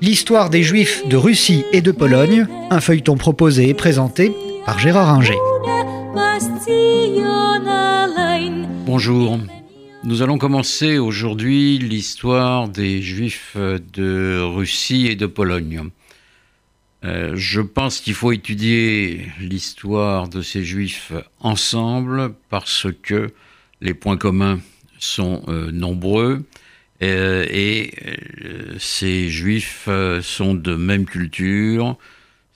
L'histoire des Juifs de Russie et de Pologne, un feuilleton proposé et présenté par Gérard Inger. Bonjour. Nous allons commencer aujourd'hui l'histoire des Juifs de Russie et de Pologne. Euh, je pense qu'il faut étudier l'histoire de ces Juifs ensemble parce que les points communs sont euh, nombreux et euh, ces juifs sont de même culture,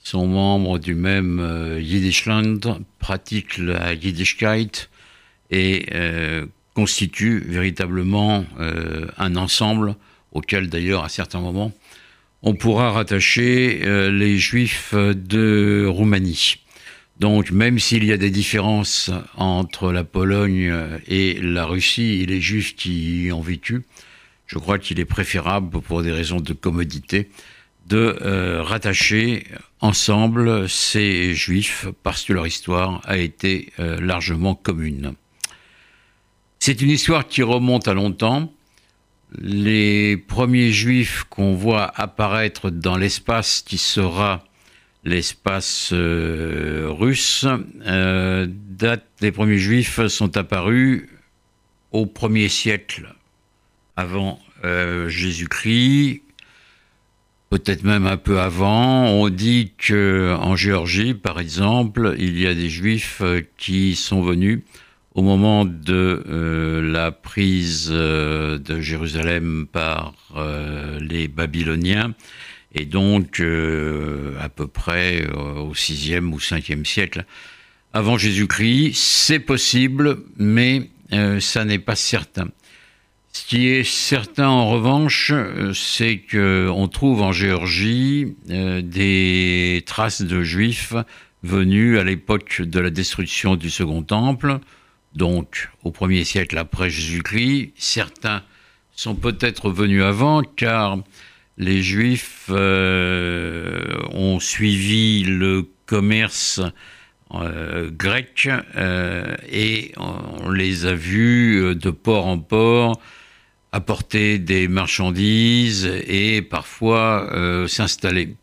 sont membres du même Yiddishland, pratiquent la Yiddishkeit et constituent véritablement un ensemble auquel d'ailleurs à certains moments on pourra rattacher les juifs de Roumanie. Donc même s'il y a des différences entre la Pologne et la Russie et les Juifs qui y ont vécu, je crois qu'il est préférable, pour des raisons de commodité, de euh, rattacher ensemble ces Juifs parce que leur histoire a été euh, largement commune. C'est une histoire qui remonte à longtemps. Les premiers Juifs qu'on voit apparaître dans l'espace qui sera l'espace euh, russe. Date, les premiers juifs sont apparus au 1er siècle avant euh, Jésus-Christ, peut-être même un peu avant. On dit qu'en Géorgie, par exemple, il y a des juifs qui sont venus au moment de la prise de Jérusalem par les Babyloniens et donc euh, à peu près euh, au 6e ou 5e siècle avant Jésus-Christ. C'est possible, mais euh, ça n'est pas certain. Ce qui est certain en revanche, c'est qu'on trouve en Géorgie des traces de juifs venus à l'époque de la destruction du Second Temple, donc au 1er siècle après Jésus-Christ. Certains sont peut-être venus avant, car les Juifs euh, ont suivi le commerce euh, grec euh, et on les a vus de port en port apporter des marchandises et parfois s'installer.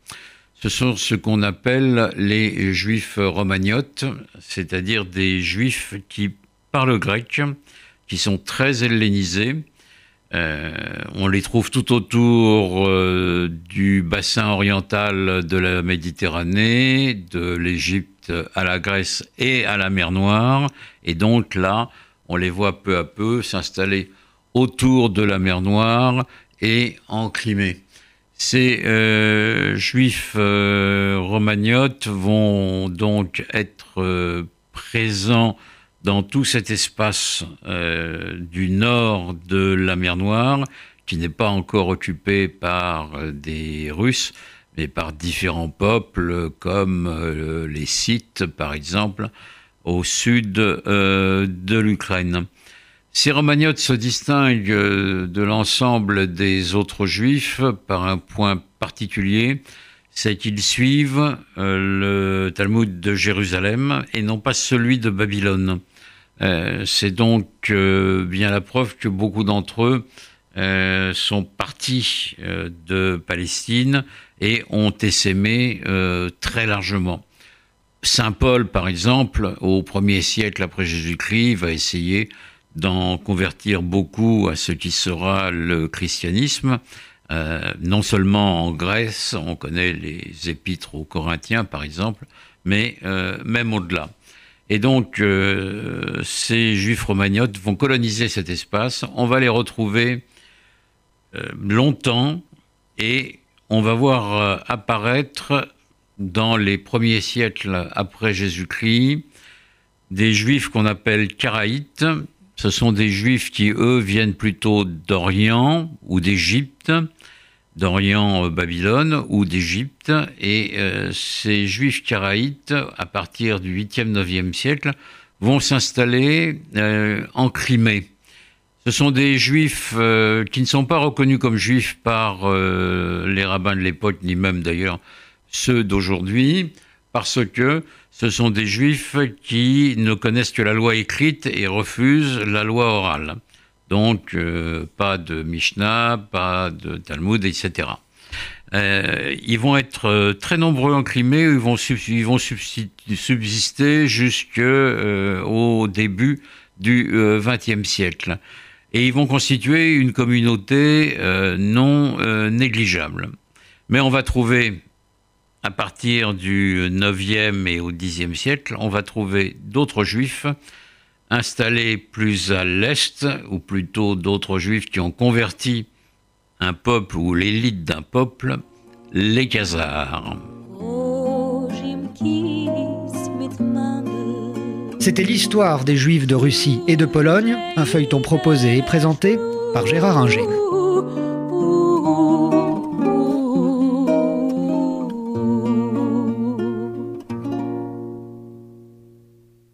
Ce sont ce qu'on appelle les juifs romagnotes, c'est-à-dire des juifs qui parlent grec, qui sont très hellénisés, euh, on les trouve tout autour euh, du bassin oriental de la Méditerranée, de l'Égypte à la Grèce et à la mer Noire. Et donc là, on les voit peu à peu s'installer autour de la mer Noire et en Crimée. Ces euh, juifs romagnotes vont donc être présents dans tout cet espace euh, du nord de la mer Noire, qui n'est pas encore occupé par euh, des Russes, mais par différents peuples comme euh, les Scythes, par exemple, au sud de l'Ukraine. Ces Romagnotes se distinguent de l'ensemble des autres juifs par un point particulier, c'est qu'ils suivent le Talmud de Jérusalem et non pas celui de Babylone. Euh, c'est donc euh, bien la preuve que beaucoup d'entre eux euh, sont partis de Palestine et ont essaimé très largement. Saint Paul, par exemple, au premier siècle après Jésus-Christ, va essayer d'en convertir beaucoup à ce qui sera le christianisme, non seulement en Grèce, on connaît les épîtres aux Corinthiens, par exemple, mais même au-delà. Et donc, euh, ces juifs romagnotes vont coloniser cet espace. On va les retrouver euh, longtemps et on va voir euh, apparaître dans les premiers siècles après Jésus-Christ des juifs qu'on appelle karaïtes. Ce sont des juifs qui, eux, viennent plutôt d'Orient ou d'Égypte d'Orient euh, Babylone ou d'Égypte. Et euh, ces juifs karaïtes, à partir du 8e, 9e siècle, vont s'installer euh, en Crimée. Ce sont des juifs qui ne sont pas reconnus comme juifs par les rabbins de l'époque, ni même d'ailleurs ceux d'aujourd'hui, parce que ce sont des juifs qui ne connaissent que la loi écrite et refusent la loi orale. Donc, pas de Mishnah, pas de Talmud, etc. ils vont être très nombreux en Crimée, ils vont, subsister jusqu'au début du XXe siècle. Et ils vont constituer une communauté non négligeable. Mais on va trouver à partir du 9e et au 10e siècle, on va trouver d'autres juifs installés plus à l'est, ou plutôt d'autres juifs qui ont converti un peuple ou l'élite d'un peuple, les Khazars. C'était l'histoire des Juifs de Russie et de Pologne, un feuilleton proposé et présenté par Gérard Inger.